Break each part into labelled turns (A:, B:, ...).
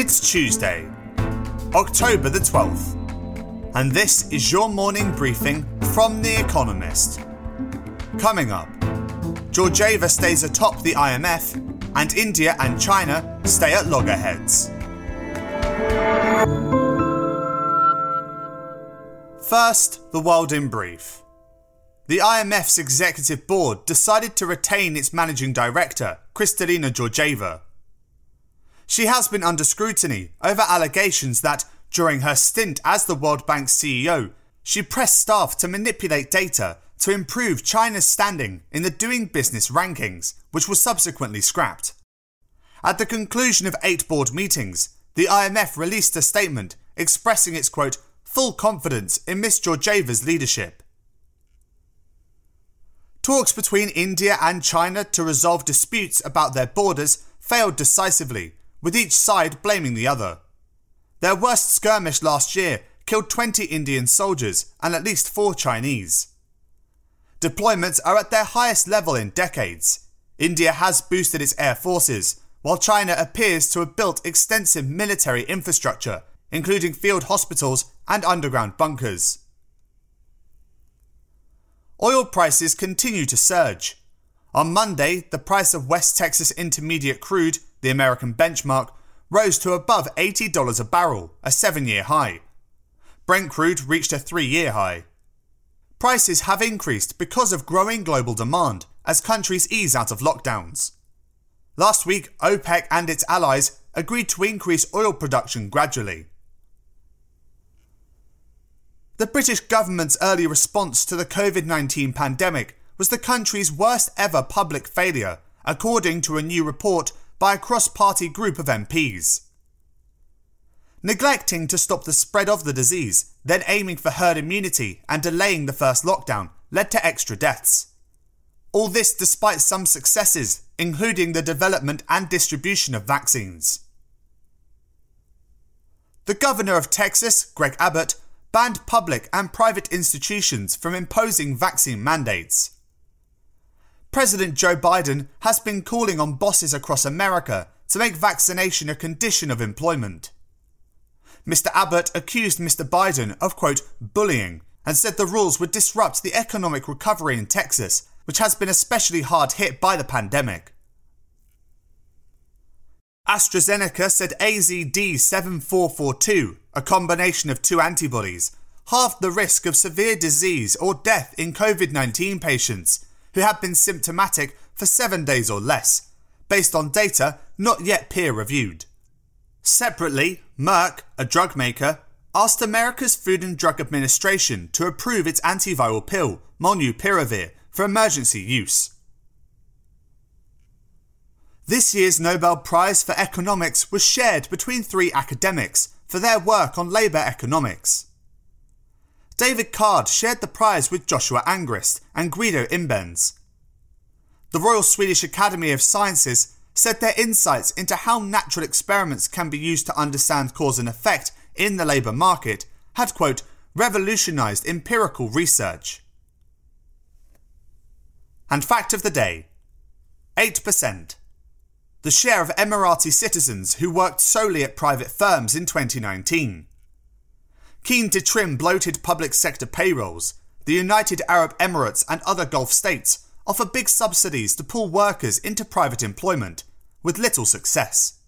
A: It's Tuesday, October the 12th, and this is your morning briefing from The Economist. Coming up, Georgieva stays atop the IMF, and India and China stay at loggerheads. First, the world in brief. The IMF's executive board decided to retain its managing director, Kristalina Georgieva. She has been under scrutiny over allegations that, during her stint as the World Bank's CEO, she pressed staff to manipulate data to improve China's standing in the Doing Business rankings, which was subsequently scrapped. At the conclusion of eight board meetings, the IMF released a statement expressing its quote, full confidence in Ms. Georgieva's leadership. Talks between India and China to resolve disputes about their borders failed decisively, with each side blaming the other. Their worst skirmish last year killed 20 Indian soldiers and at least four Chinese. Deployments are at their highest level in decades. India has boosted its air forces, while China appears to have built extensive military infrastructure, including field hospitals and underground bunkers. Oil prices continue to surge. On Monday, the price of West Texas Intermediate crude, the American benchmark, rose to above $80 a barrel, a seven year high. Brent crude reached a three year high. Prices have increased because of growing global demand as countries ease out of lockdowns. Last week, OPEC and its allies agreed to increase oil production gradually. The British government's early response to the COVID 19 pandemic was the country's worst ever public failure, according to a new report by a cross party group of MPs. Neglecting to stop the spread of the disease, then aiming for herd immunity and delaying the first lockdown, led to extra deaths. All this despite some successes, including the development and distribution of vaccines. The governor of Texas, Greg Abbott, banned public and private institutions from imposing vaccine mandates. President Joe Biden has been calling on bosses across America to make vaccination a condition of employment. Mr. Abbott accused Mr. Biden of, quote, bullying and said the rules would disrupt the economic recovery in Texas, which has been especially hard hit by the pandemic. AstraZeneca said AZD7442, a combination of two antibodies, halved the risk of severe disease or death in COVID 19 patients who have been symptomatic for seven days or less, based on data not yet peer reviewed. Separately, Merck, a drug maker, asked America's Food and Drug Administration to approve its antiviral pill, Molnupiravir, for emergency use. This year's Nobel Prize for Economics was shared between three academics for their work on labour economics. David Card shared the prize with Joshua Angrist and Guido Imbens. The Royal Swedish Academy of Sciences said their insights into how natural experiments can be used to understand cause and effect in the labour market had, quote, revolutionised empirical research. And fact of the day 8% the share of Emirati citizens who worked solely at private firms in 2019. Keen to trim bloated public sector payrolls, the United Arab Emirates and other Gulf states offer big subsidies to pull workers into private employment, with little success.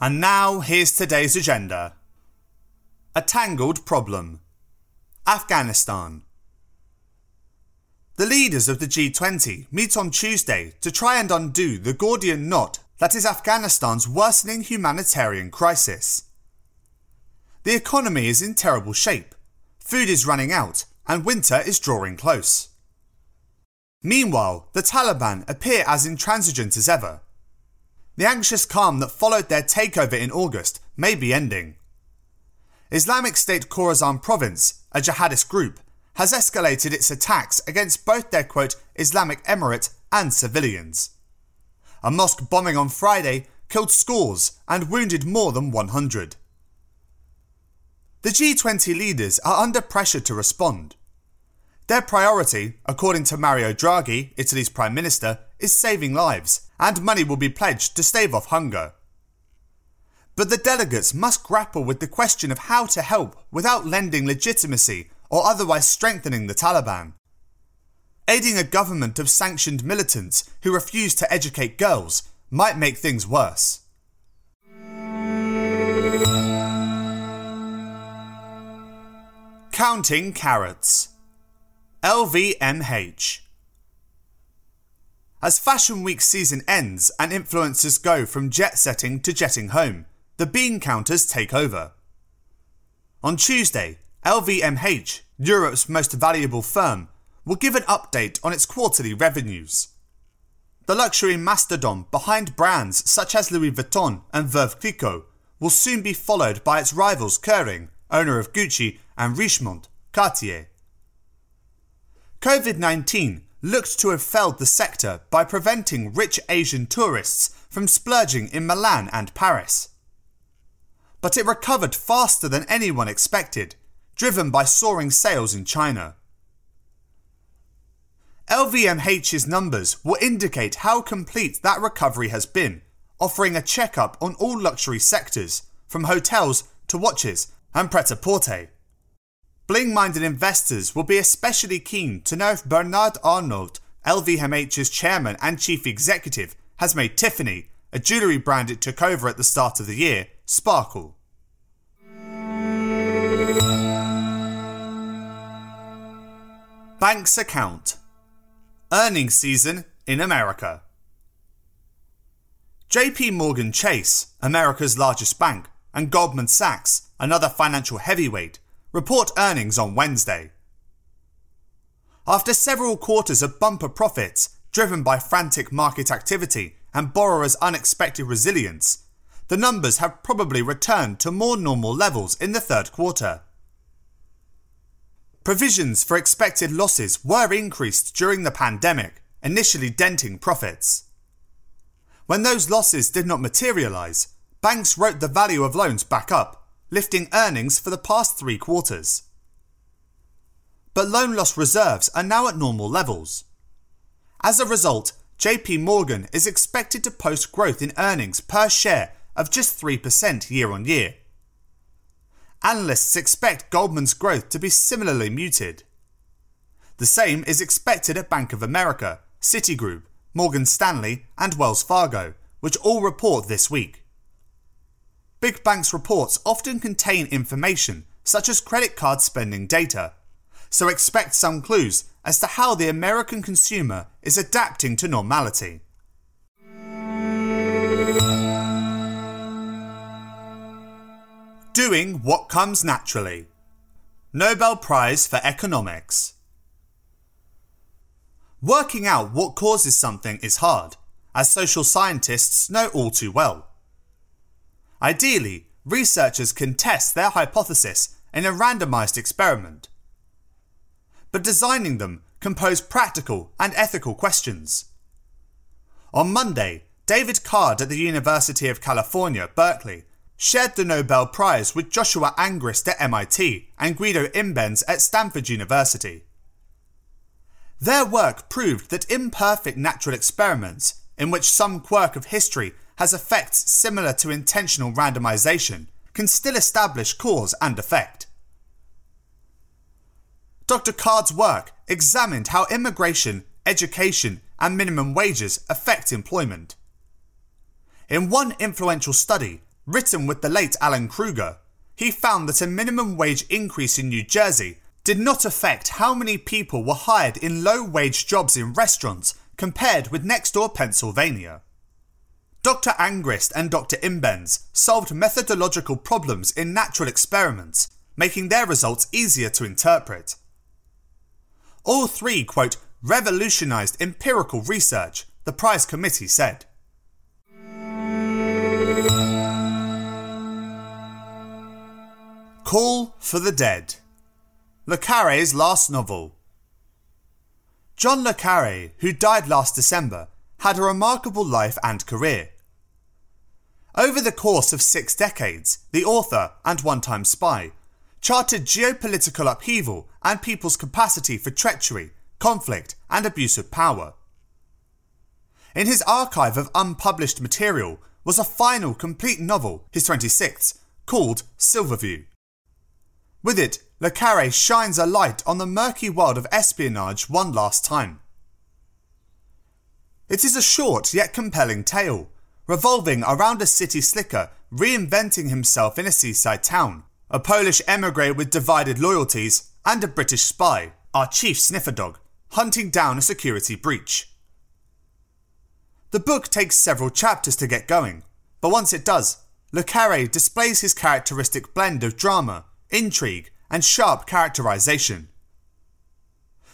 A: And now here's today's agenda. A tangled problem. Afghanistan. The leaders of the G20 meet on Tuesday to try and undo the Gordian knot that is Afghanistan's worsening humanitarian crisis. The economy is in terrible shape, food is running out, and winter is drawing close. Meanwhile, the Taliban appear as intransigent as ever. The anxious calm that followed their takeover in August may be ending. Islamic State Khorasan province, a jihadist group, has escalated its attacks against both their quote Islamic Emirate and civilians. A mosque bombing on Friday killed scores and wounded more than 100. The G20 leaders are under pressure to respond. Their priority, according to Mario Draghi, Italy's Prime Minister, is saving lives, and money will be pledged to stave off hunger. But the delegates must grapple with the question of how to help without lending legitimacy or otherwise strengthening the Taliban. Aiding a government of sanctioned militants who refuse to educate girls might make things worse. Counting carrots. LVMH. As Fashion Week season ends and influencers go from jet setting to jetting home, the bean counters take over. On Tuesday, LVMH, Europe's most valuable firm, will give an update on its quarterly revenues. The luxury mastodon behind brands such as Louis Vuitton and Veuve Clicquot will soon be followed by its rivals Kering, owner of Gucci, and Richemont, Cartier. COVID 19 looked to have felled the sector by preventing rich Asian tourists from splurging in Milan and Paris. But it recovered faster than anyone expected, driven by soaring sales in China. LVMH's numbers will indicate how complete that recovery has been, offering a checkup on all luxury sectors, from hotels to watches and pret a porter. Bling minded investors will be especially keen to know if Bernard Arnault, LVMH's chairman and chief executive, has made Tiffany, a jewellery brand it took over at the start of the year, sparkle. Bank's account Earnings season in America. JP Morgan Chase, America's largest bank, and Goldman Sachs, another financial heavyweight, report earnings on Wednesday. After several quarters of bumper profits driven by frantic market activity and borrowers' unexpected resilience, the numbers have probably returned to more normal levels in the third quarter. Provisions for expected losses were increased during the pandemic, initially denting profits. When those losses did not materialise, banks wrote the value of loans back up lifting earnings for the past three quarters. But loan loss reserves are now at normal levels. As a result, JP Morgan is expected to post growth in earnings per share of just 3% year on year. Analysts expect Goldman's growth to be similarly muted. The same is expected at Bank of America, Citigroup, Morgan Stanley, and Wells Fargo, which all report this week. Big banks' reports often contain information such as credit card spending data, so expect some clues as to how the American consumer is adapting to normality. Doing what comes naturally. Nobel Prize for Economics. Working out what causes something is hard, as social scientists know all too well. Ideally, researchers can test their hypothesis in a randomized experiment. But designing them can pose practical and ethical questions. On Monday, David Card at the University of California, Berkeley, shared the Nobel Prize with Joshua Angrist at MIT and Guido Imbens at Stanford University. Their work proved that imperfect natural experiments, in which some quirk of history has effects similar to intentional randomization, can still establish cause and effect. Dr. Card's work examined how immigration, education, and minimum wages affect employment. In one influential study, written with the late Alan Krueger, he found that a minimum wage increase in New Jersey did not affect how many people were hired in low wage jobs in restaurants compared with next door Pennsylvania. Dr. Angrist and Dr. Imbens solved methodological problems in natural experiments, making their results easier to interpret. All three, quote, revolutionized empirical research, the prize committee said. Call for the Dead. Le Carre's last novel. John Le Carre, who died last December, had a remarkable life and career. Over the course of six decades, the author and one time spy charted geopolitical upheaval and people's capacity for treachery, conflict, and abuse of power. In his archive of unpublished material was a final complete novel, his 26th, called Silverview. With it, Le Carre shines a light on the murky world of espionage one last time. It is a short yet compelling tale, revolving around a city slicker reinventing himself in a seaside town, a Polish emigre with divided loyalties, and a British spy, our chief sniffer dog, hunting down a security breach. The book takes several chapters to get going, but once it does, Le Carre displays his characteristic blend of drama, intrigue, and sharp characterization.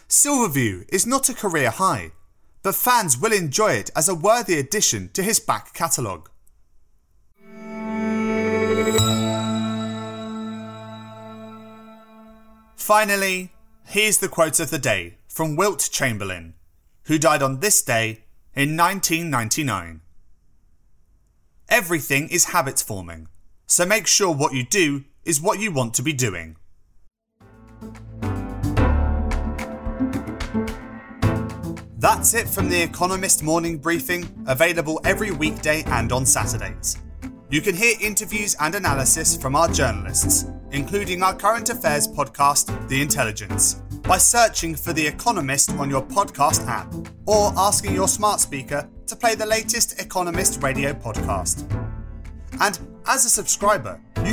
A: Silverview is not a career high, but fans will enjoy it as a worthy addition to his back catalogue. Finally, here's the quote of the day from Wilt Chamberlain, who died on this day in 1999. Everything is habit forming, so make sure what you do is what you want to be doing. That's it from The Economist Morning Briefing, available every weekday and on Saturdays. You can hear interviews and analysis from our journalists, including our current affairs podcast, The Intelligence, by searching for The Economist on your podcast app or asking your smart speaker to play the latest Economist radio podcast. And as a subscriber,